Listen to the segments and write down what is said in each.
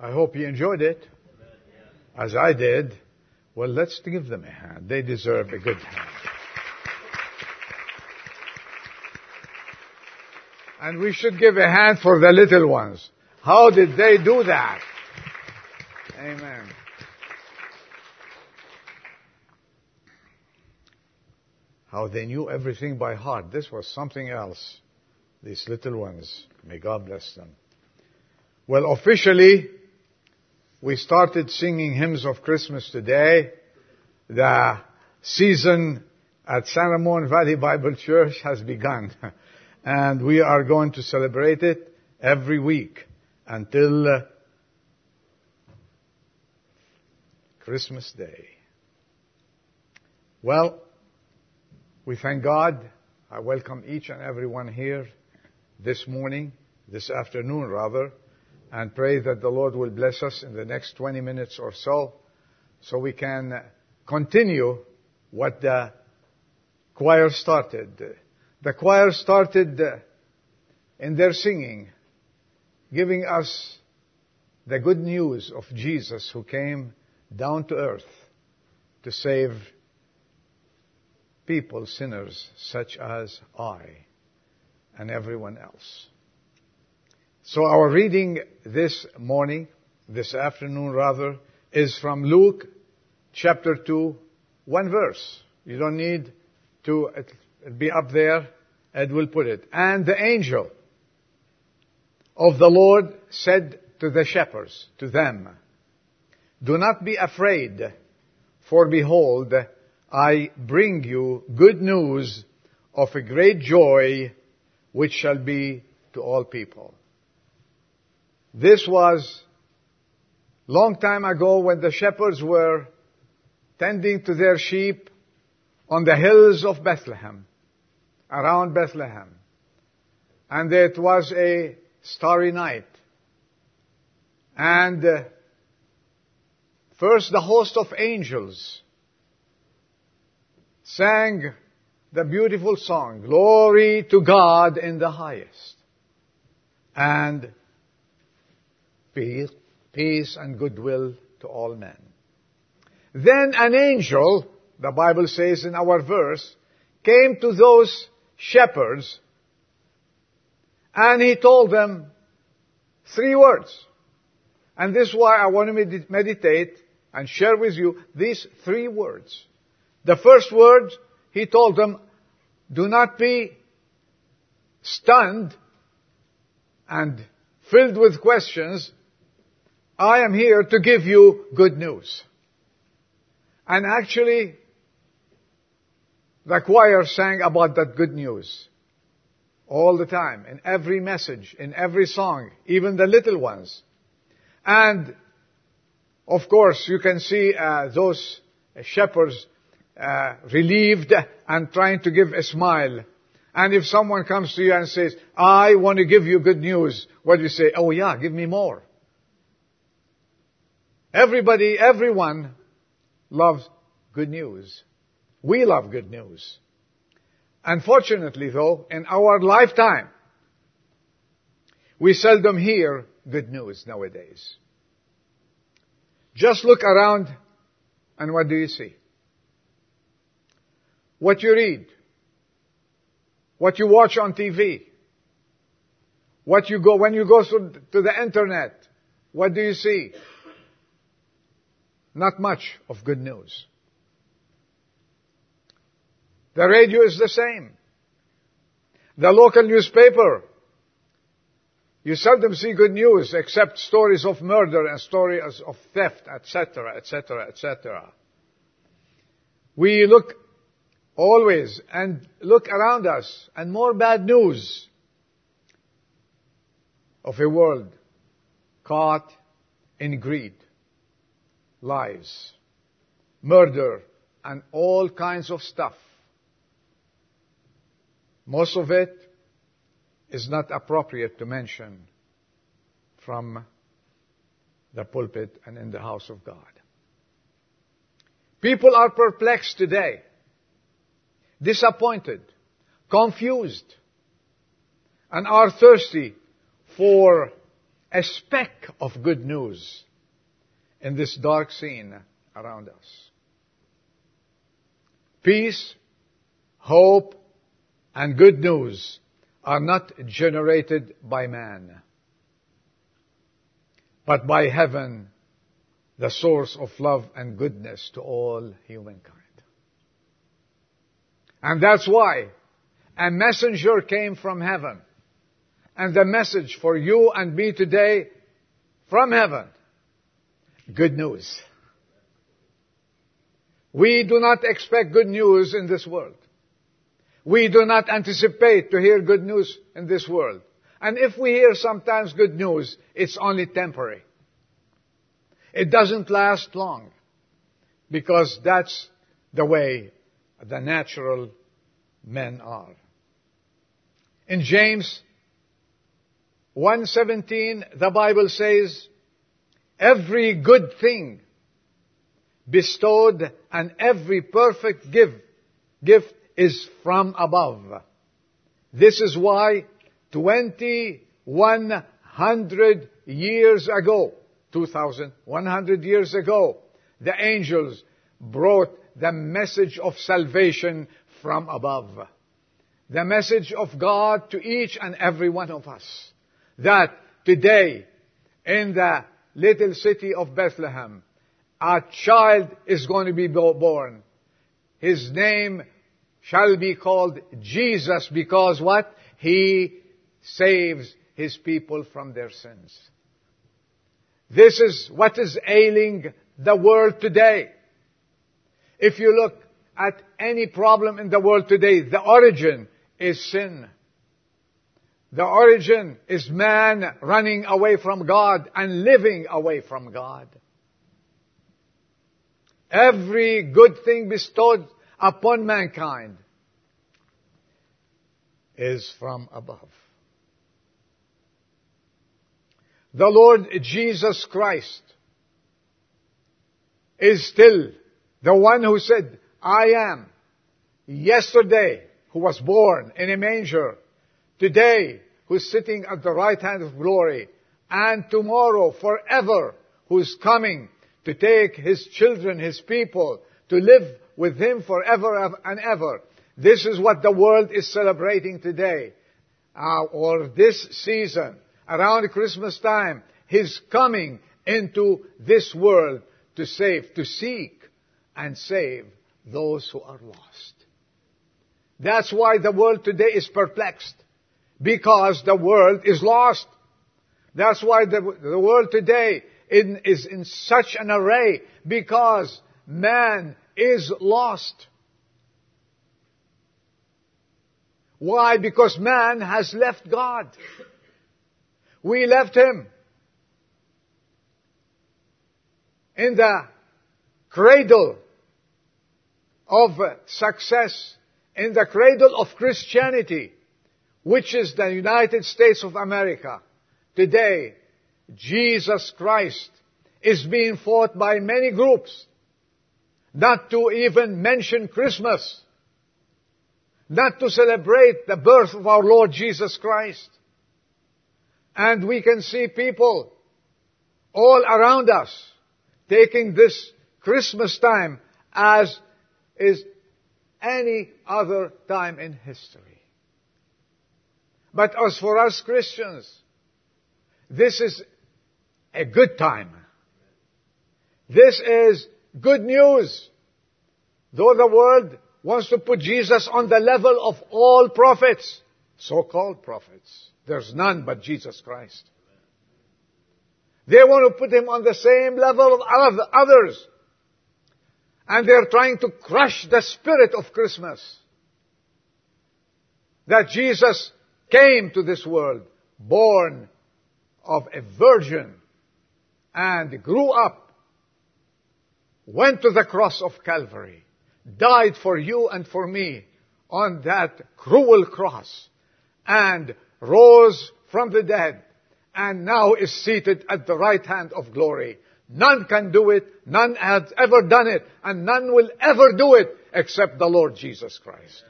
I hope you enjoyed it as I did. Well, let's give them a hand. They deserve a good hand. And we should give a hand for the little ones. How did they do that? Amen. How they knew everything by heart. This was something else. These little ones. May God bless them. Well, officially, we started singing hymns of Christmas today. The season at San Ramon Valley Bible Church has begun. and we are going to celebrate it every week until Christmas Day. Well, we thank God. I welcome each and everyone here this morning, this afternoon rather, and pray that the Lord will bless us in the next 20 minutes or so, so we can continue what the choir started. The choir started in their singing, giving us the good news of Jesus who came down to earth to save people, sinners such as I and everyone else. So our reading this morning, this afternoon rather, is from Luke chapter 2, one verse. You don't need to be up there. Ed will put it. And the angel of the Lord said to the shepherds, to them, Do not be afraid, for behold, I bring you good news of a great joy which shall be to all people. This was long time ago when the shepherds were tending to their sheep on the hills of Bethlehem, around Bethlehem. And it was a starry night. And uh, first the host of angels sang the beautiful song, Glory to God in the highest. And peace, peace and goodwill to all men. Then an angel, the Bible says in our verse, came to those shepherds and he told them three words. And this is why I want to meditate and share with you these three words. The first word, he told them, do not be stunned and filled with questions I am here to give you good news. And actually, the choir sang about that good news all the time, in every message, in every song, even the little ones. And of course, you can see uh, those shepherds uh, relieved and trying to give a smile. And if someone comes to you and says, I want to give you good news, what do you say? Oh yeah, give me more. Everybody, everyone loves good news. We love good news. Unfortunately though, in our lifetime, we seldom hear good news nowadays. Just look around and what do you see? What you read. What you watch on TV. What you go, when you go to the internet, what do you see? Not much of good news. The radio is the same. The local newspaper. You seldom see good news except stories of murder and stories of theft, etc., etc., etc. We look always and look around us and more bad news of a world caught in greed lies, murder, and all kinds of stuff. Most of it is not appropriate to mention from the pulpit and in the house of God. People are perplexed today, disappointed, confused, and are thirsty for a speck of good news in this dark scene around us. Peace, hope, and good news are not generated by man, but by heaven, the source of love and goodness to all humankind. And that's why a messenger came from heaven. And the message for you and me today from heaven. Good news. We do not expect good news in this world. We do not anticipate to hear good news in this world. And if we hear sometimes good news, it's only temporary. It doesn't last long. Because that's the way the natural men are. In James 1:17 the Bible says every good thing bestowed and every perfect gift gift is from above. This is why 2100 years ago, 2100 years ago, the angels brought the message of salvation from above. The message of God to each and every one of us. That today, in the little city of Bethlehem, a child is going to be born. His name shall be called Jesus because what? He saves his people from their sins. This is what is ailing the world today. If you look at any problem in the world today, the origin is sin. The origin is man running away from God and living away from God. Every good thing bestowed upon mankind is from above. The Lord Jesus Christ is still the one who said, I am yesterday who was born in a manger, today who's sitting at the right hand of glory, and tomorrow forever who's coming to take his children, his people, to live with him forever and ever. This is what the world is celebrating today, uh, or this season, around Christmas time, his coming into this world to save, to seek and save those who are lost. That's why the world today is perplexed. Because the world is lost. That's why the, the world today in, is in such an array. Because man is lost. Why? Because man has left God. We left Him. In the cradle of success, in the cradle of Christianity, which is the United States of America, today, Jesus Christ is being fought by many groups, not to even mention Christmas, not to celebrate the birth of our Lord Jesus Christ. And we can see people all around us taking this Christmas time as is any other time in history. But as for us Christians, this is a good time. This is good news. Though the world wants to put Jesus on the level of all prophets, so-called prophets, there's none but Jesus Christ. They want to put him on the same level of others. And they're trying to crush the spirit of Christmas. That Jesus came to this world, born of a virgin, and grew up, went to the cross of Calvary, died for you and for me on that cruel cross, and rose from the dead, and now is seated at the right hand of glory None can do it, none has ever done it, and none will ever do it except the Lord Jesus Christ.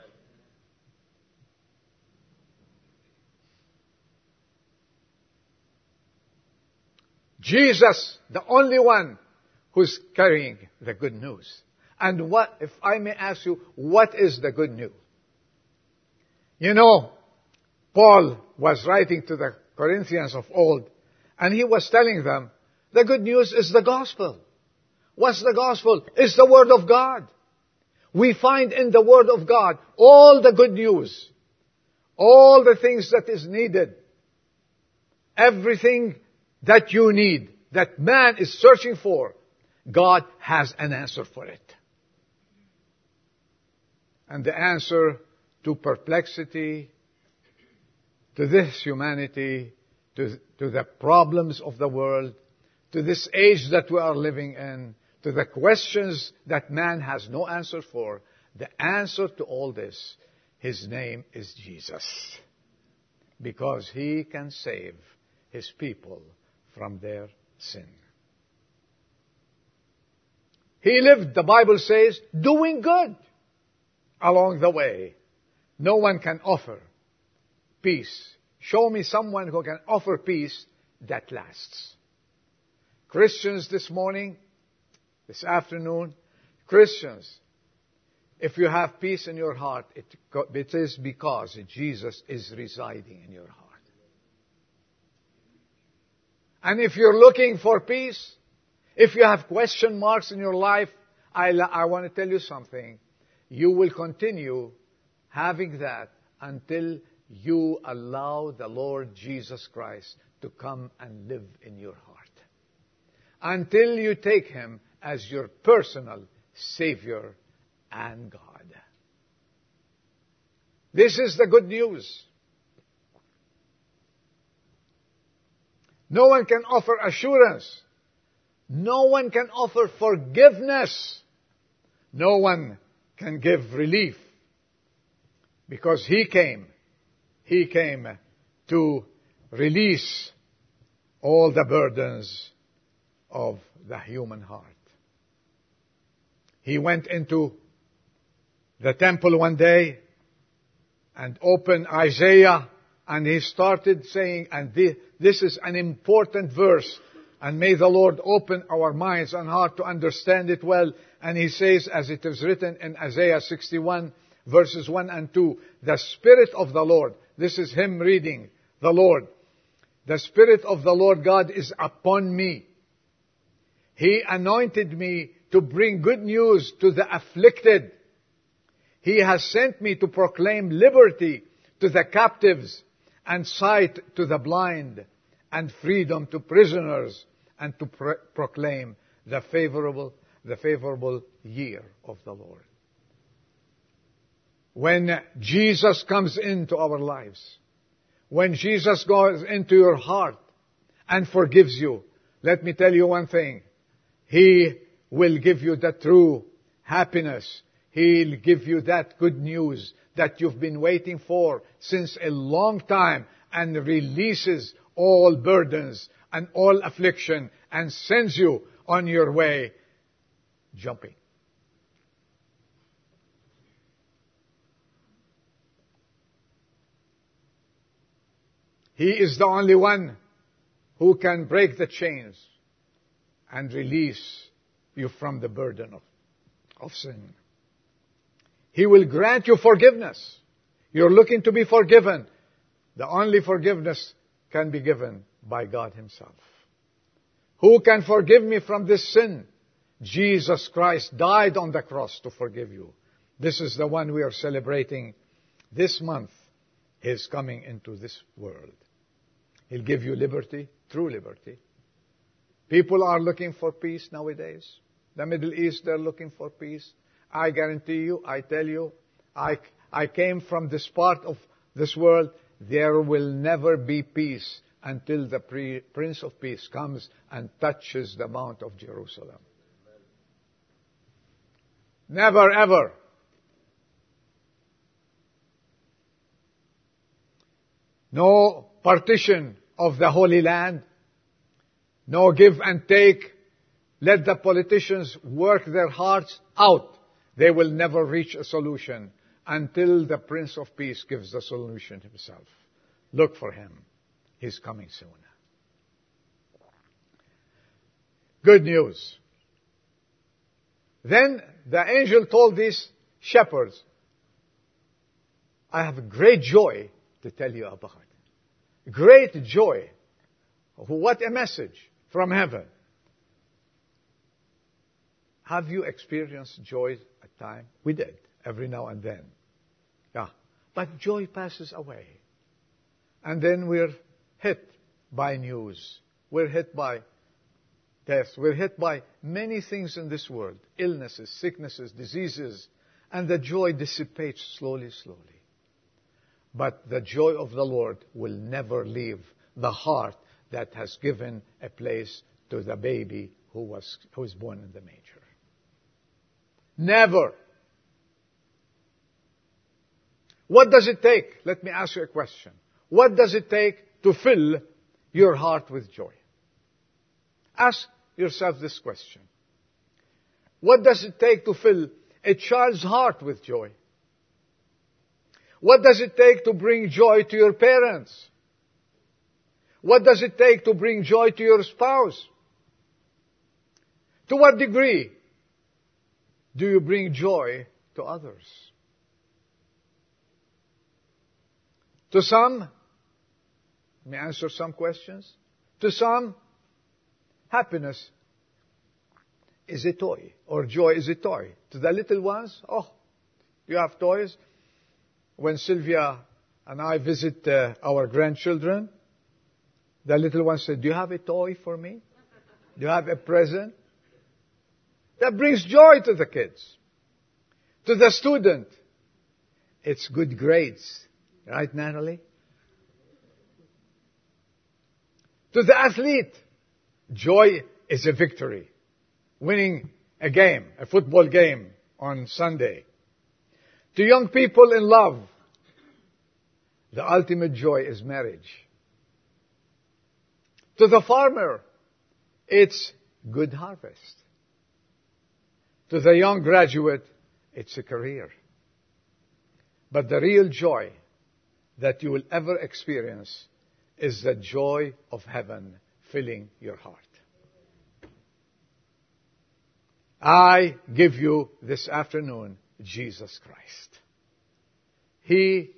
Jesus, the only one who's carrying the good news. And what, if I may ask you, what is the good news? You know, Paul was writing to the Corinthians of old, and he was telling them, the good news is the gospel. What's the gospel? It's the word of God. We find in the word of God all the good news, all the things that is needed, everything that you need, that man is searching for, God has an answer for it. And the answer to perplexity, to this humanity, to, to the problems of the world, to this age that we are living in, to the questions that man has no answer for, the answer to all this, his name is Jesus. Because he can save his people from their sin. He lived, the Bible says, doing good along the way. No one can offer peace. Show me someone who can offer peace that lasts. Christians this morning, this afternoon, Christians, if you have peace in your heart, it, it is because Jesus is residing in your heart. And if you're looking for peace, if you have question marks in your life, I, I want to tell you something. You will continue having that until you allow the Lord Jesus Christ to come and live in your heart. Until you take Him as your personal Savior and God. This is the good news. No one can offer assurance. No one can offer forgiveness. No one can give relief. Because He came. He came to release all the burdens of the human heart. He went into the temple one day and opened Isaiah and he started saying, and this is an important verse, and may the Lord open our minds and heart to understand it well. And he says, as it is written in Isaiah 61, verses 1 and 2, the Spirit of the Lord, this is him reading, the Lord, the Spirit of the Lord God is upon me. He anointed me to bring good news to the afflicted. He has sent me to proclaim liberty to the captives and sight to the blind and freedom to prisoners and to pro- proclaim the favorable, the favorable year of the Lord. When Jesus comes into our lives, when Jesus goes into your heart and forgives you, let me tell you one thing. He will give you the true happiness. He'll give you that good news that you've been waiting for since a long time and releases all burdens and all affliction and sends you on your way jumping. He is the only one who can break the chains and release you from the burden of, of sin. He will grant you forgiveness. You're looking to be forgiven. The only forgiveness can be given by God Himself. Who can forgive me from this sin? Jesus Christ died on the cross to forgive you. This is the one we are celebrating this month, His coming into this world. He'll give you liberty, true liberty. People are looking for peace nowadays. The Middle East, they're looking for peace. I guarantee you, I tell you, I, I came from this part of this world. There will never be peace until the pre- Prince of Peace comes and touches the Mount of Jerusalem. Never ever. No partition of the Holy Land. No give and take. Let the politicians work their hearts out. They will never reach a solution until the Prince of Peace gives the solution himself. Look for him. He's coming soon. Good news. Then the angel told these shepherds, I have great joy to tell you about. Great joy. What a message from heaven. Have you experienced joy at time? We did, every now and then. Yeah. But joy passes away. And then we're hit by news. We're hit by death. We're hit by many things in this world. Illnesses, sicknesses, diseases. And the joy dissipates slowly, slowly. But the joy of the Lord will never leave the heart that has given a place to the baby who was, who was born in the manger. Never. What does it take? Let me ask you a question. What does it take to fill your heart with joy? Ask yourself this question. What does it take to fill a child's heart with joy? What does it take to bring joy to your parents? What does it take to bring joy to your spouse? To what degree do you bring joy to others? To some, let me answer some questions. To some, happiness is a toy, or joy is a toy. To the little ones, oh, you have toys? When Sylvia and I visit uh, our grandchildren, the little one said, Do you have a toy for me? Do you have a present? That brings joy to the kids. To the student, it's good grades. Right, Natalie? To the athlete, joy is a victory. Winning a game, a football game on Sunday. To young people in love, the ultimate joy is marriage. To the farmer, it's good harvest. To the young graduate, it's a career. But the real joy that you will ever experience is the joy of heaven filling your heart. I give you this afternoon Jesus Christ. He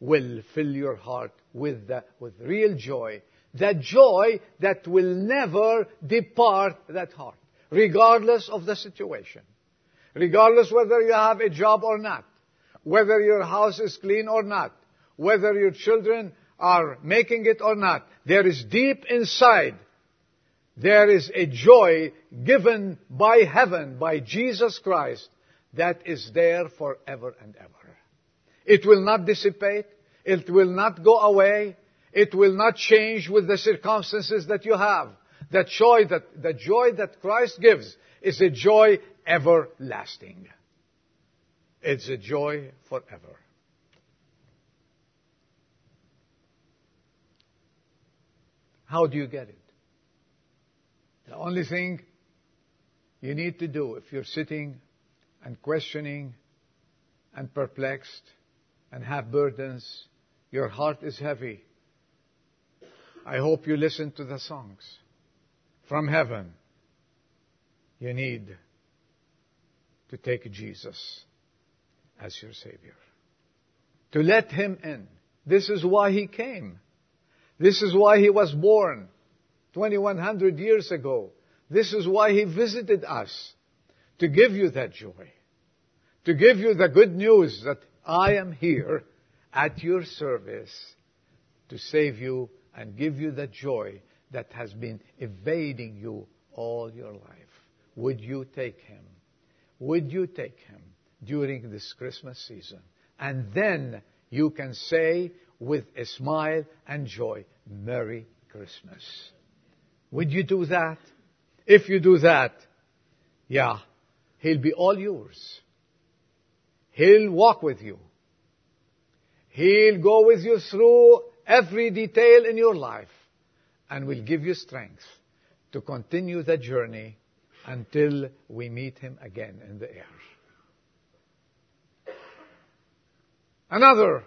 will fill your heart with, the, with real joy that joy that will never depart that heart, regardless of the situation. Regardless whether you have a job or not, whether your house is clean or not, whether your children are making it or not, there is deep inside, there is a joy given by heaven, by Jesus Christ, that is there forever and ever. It will not dissipate. It will not go away. It will not change with the circumstances that you have. The joy that, the joy that Christ gives is a joy everlasting. It's a joy forever. How do you get it? The only thing you need to do if you're sitting and questioning and perplexed and have burdens, your heart is heavy, I hope you listen to the songs from heaven. You need to take Jesus as your Savior. To let Him in. This is why He came. This is why He was born 2100 years ago. This is why He visited us. To give you that joy. To give you the good news that I am here at your service to save you and give you the joy that has been evading you all your life. Would you take him? Would you take him during this Christmas season? And then you can say with a smile and joy, Merry Christmas. Would you do that? If you do that, yeah, he'll be all yours. He'll walk with you. He'll go with you through every detail in your life and will give you strength to continue the journey until we meet Him again in the air. Another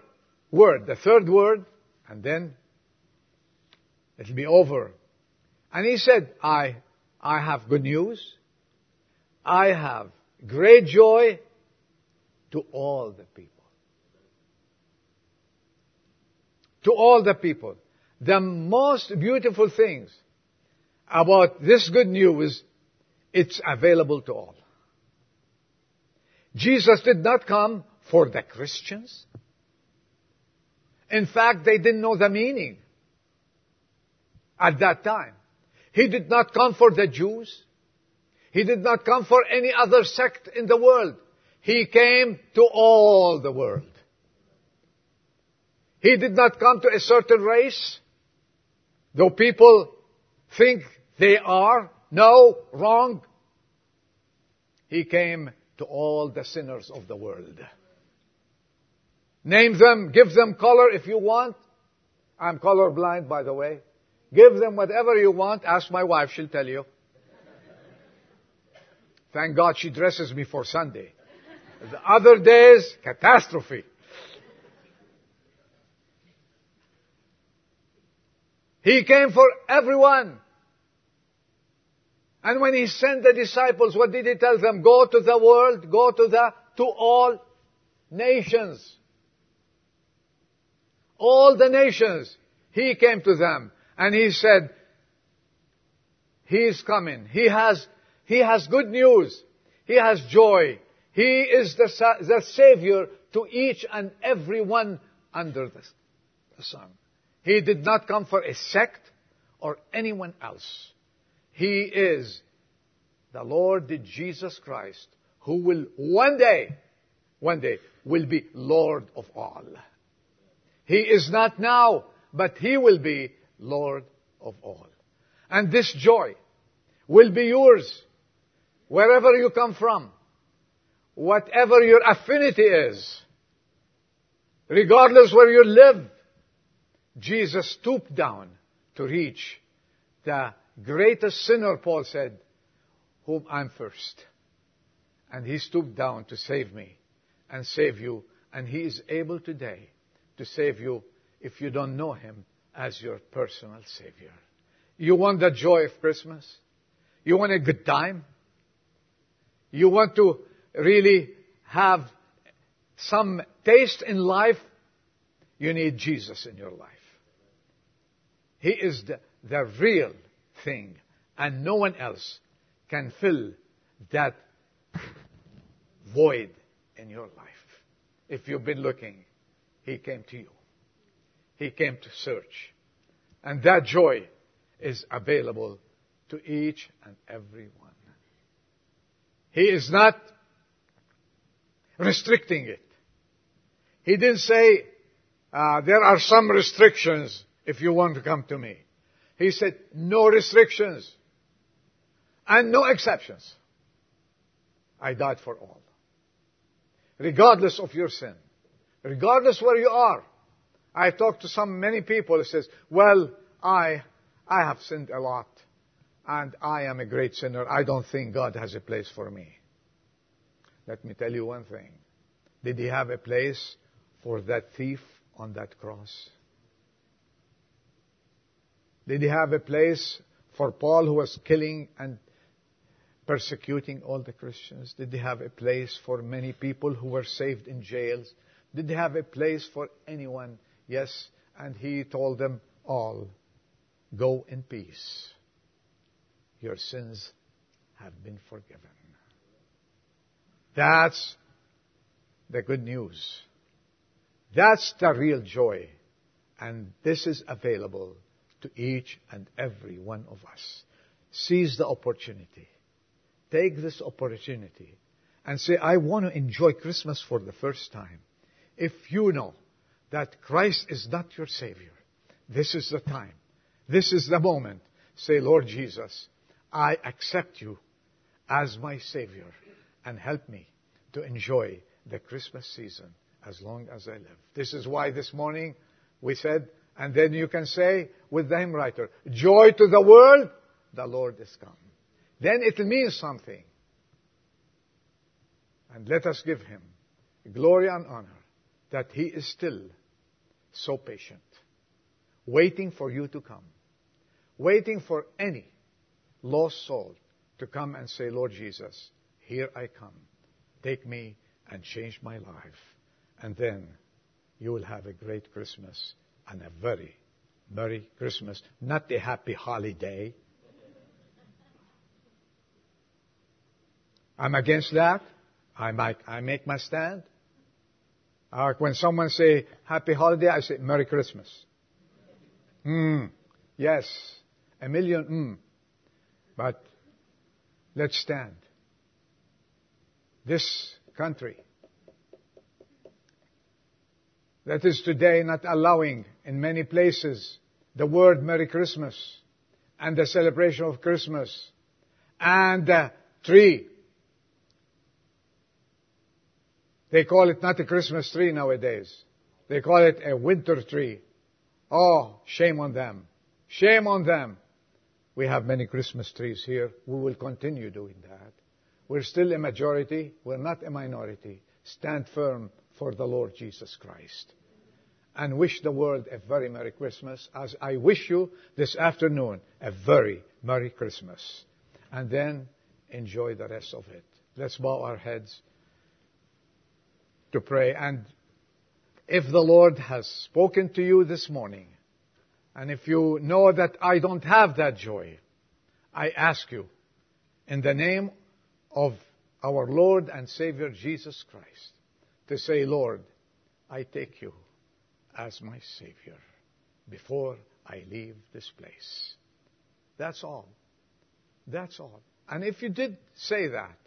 word, the third word, and then it'll be over. And he said, I, I have good news. I have great joy to all the people. To all the people. The most beautiful things about this good news, it's available to all. Jesus did not come for the Christians. In fact, they didn't know the meaning at that time. He did not come for the Jews. He did not come for any other sect in the world. He came to all the world. He did not come to a certain race, though people think they are. No, wrong. He came to all the sinners of the world. Name them, give them color if you want. I'm colorblind, by the way. Give them whatever you want. Ask my wife, she'll tell you. Thank God she dresses me for Sunday. The other days, catastrophe. He came for everyone. And when he sent the disciples, what did he tell them? Go to the world, go to the, to all nations. All the nations. He came to them and he said, He is coming. He has, he has good news. He has joy. He is the, the Savior to each and every one under the, the sun. He did not come for a sect or anyone else. He is the Lord Jesus Christ who will one day, one day, will be Lord of all. He is not now, but He will be Lord of all. And this joy will be yours wherever you come from, whatever your affinity is, regardless where you live. Jesus stooped down to reach the greatest sinner, Paul said, whom I'm first. And he stooped down to save me and save you. And he is able today to save you if you don't know him as your personal Savior. You want the joy of Christmas? You want a good time? You want to really have some taste in life? You need Jesus in your life. He is the, the real thing, and no one else can fill that void in your life. If you've been looking, He came to you. He came to search. And that joy is available to each and every one. He is not restricting it. He didn't say, uh, there are some restrictions if you want to come to me. He said, no restrictions and no exceptions. I died for all. Regardless of your sin. Regardless where you are. I talked to some many people who says, well, I, I have sinned a lot and I am a great sinner. I don't think God has a place for me. Let me tell you one thing. Did he have a place for that thief on that cross? Did he have a place for Paul who was killing and persecuting all the Christians? Did he have a place for many people who were saved in jails? Did he have a place for anyone Yes, and he told them all, Go in peace. Your sins have been forgiven. That's the good news. That's the real joy. And this is available to each and every one of us. Seize the opportunity. Take this opportunity and say, I want to enjoy Christmas for the first time. If you know that Christ is not your Savior, this is the time. This is the moment. Say, Lord Jesus, I accept you as my Savior and help me to enjoy the Christmas season as long as I live. This is why this morning we said, and then you can say with the hymn writer, joy to the world, the Lord is come. Then it means something. And let us give him glory and honor that he is still so patient, waiting for you to come, waiting for any lost soul to come and say, Lord Jesus, here I come. Take me and change my life. And then you will have a great Christmas and a very Merry Christmas, not a happy holiday. I'm against that. I make, I make my stand. Uh, when someone say happy holiday, I say Merry Christmas. Hmm. Yes. A million hmm. But let's stand. This country that is today not allowing in many places the word Merry Christmas and the celebration of Christmas and the tree They call it not a Christmas tree nowadays. They call it a winter tree. Oh, shame on them. Shame on them. We have many Christmas trees here. We will continue doing that. We're still a majority. We're not a minority. Stand firm for the Lord Jesus Christ. And wish the world a very Merry Christmas as I wish you this afternoon a very Merry Christmas. And then enjoy the rest of it. Let's bow our heads to pray. And if the Lord has spoken to you this morning, and if you know that I don't have that joy, I ask you, in the name of our Lord and Savior Jesus Christ, to say, Lord, I take you as my Savior before I leave this place. That's all. That's all. And if you did say that,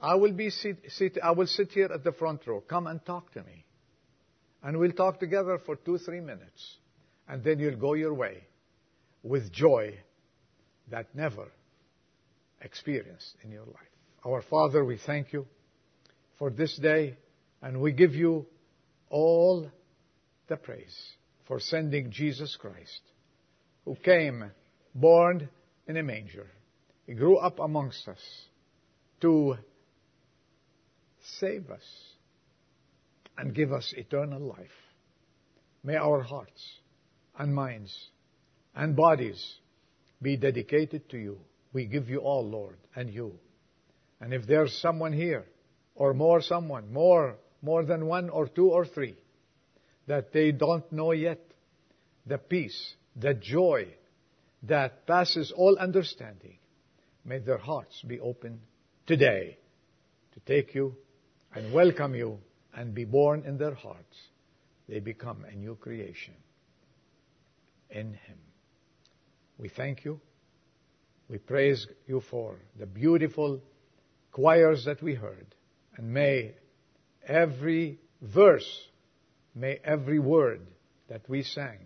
I will be sit, sit, I will sit here at the front row. Come and talk to me. And we'll talk together for two, three minutes. And then you'll go your way with joy that never experienced in your life. Our Father, we thank you for this day and we give you all the praise for sending Jesus Christ, who came born in a manger. He grew up amongst us to save us and give us eternal life. May our hearts and minds and bodies be dedicated to you. We give you all, Lord, and you. And if there's someone here, or more someone, more, more than one or two or three, that they don't know yet the peace, the joy that passes all understanding, may their hearts be open today to take you and welcome you and be born in their hearts, they become a new creation in Him. We thank you. We praise you for the beautiful choirs that we heard. And may every verse, may every word that we sang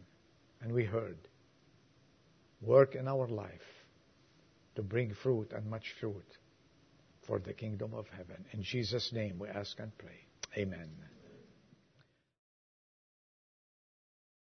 and we heard work in our life to bring fruit and much fruit for the kingdom of heaven. In Jesus' name we ask and pray. Amen.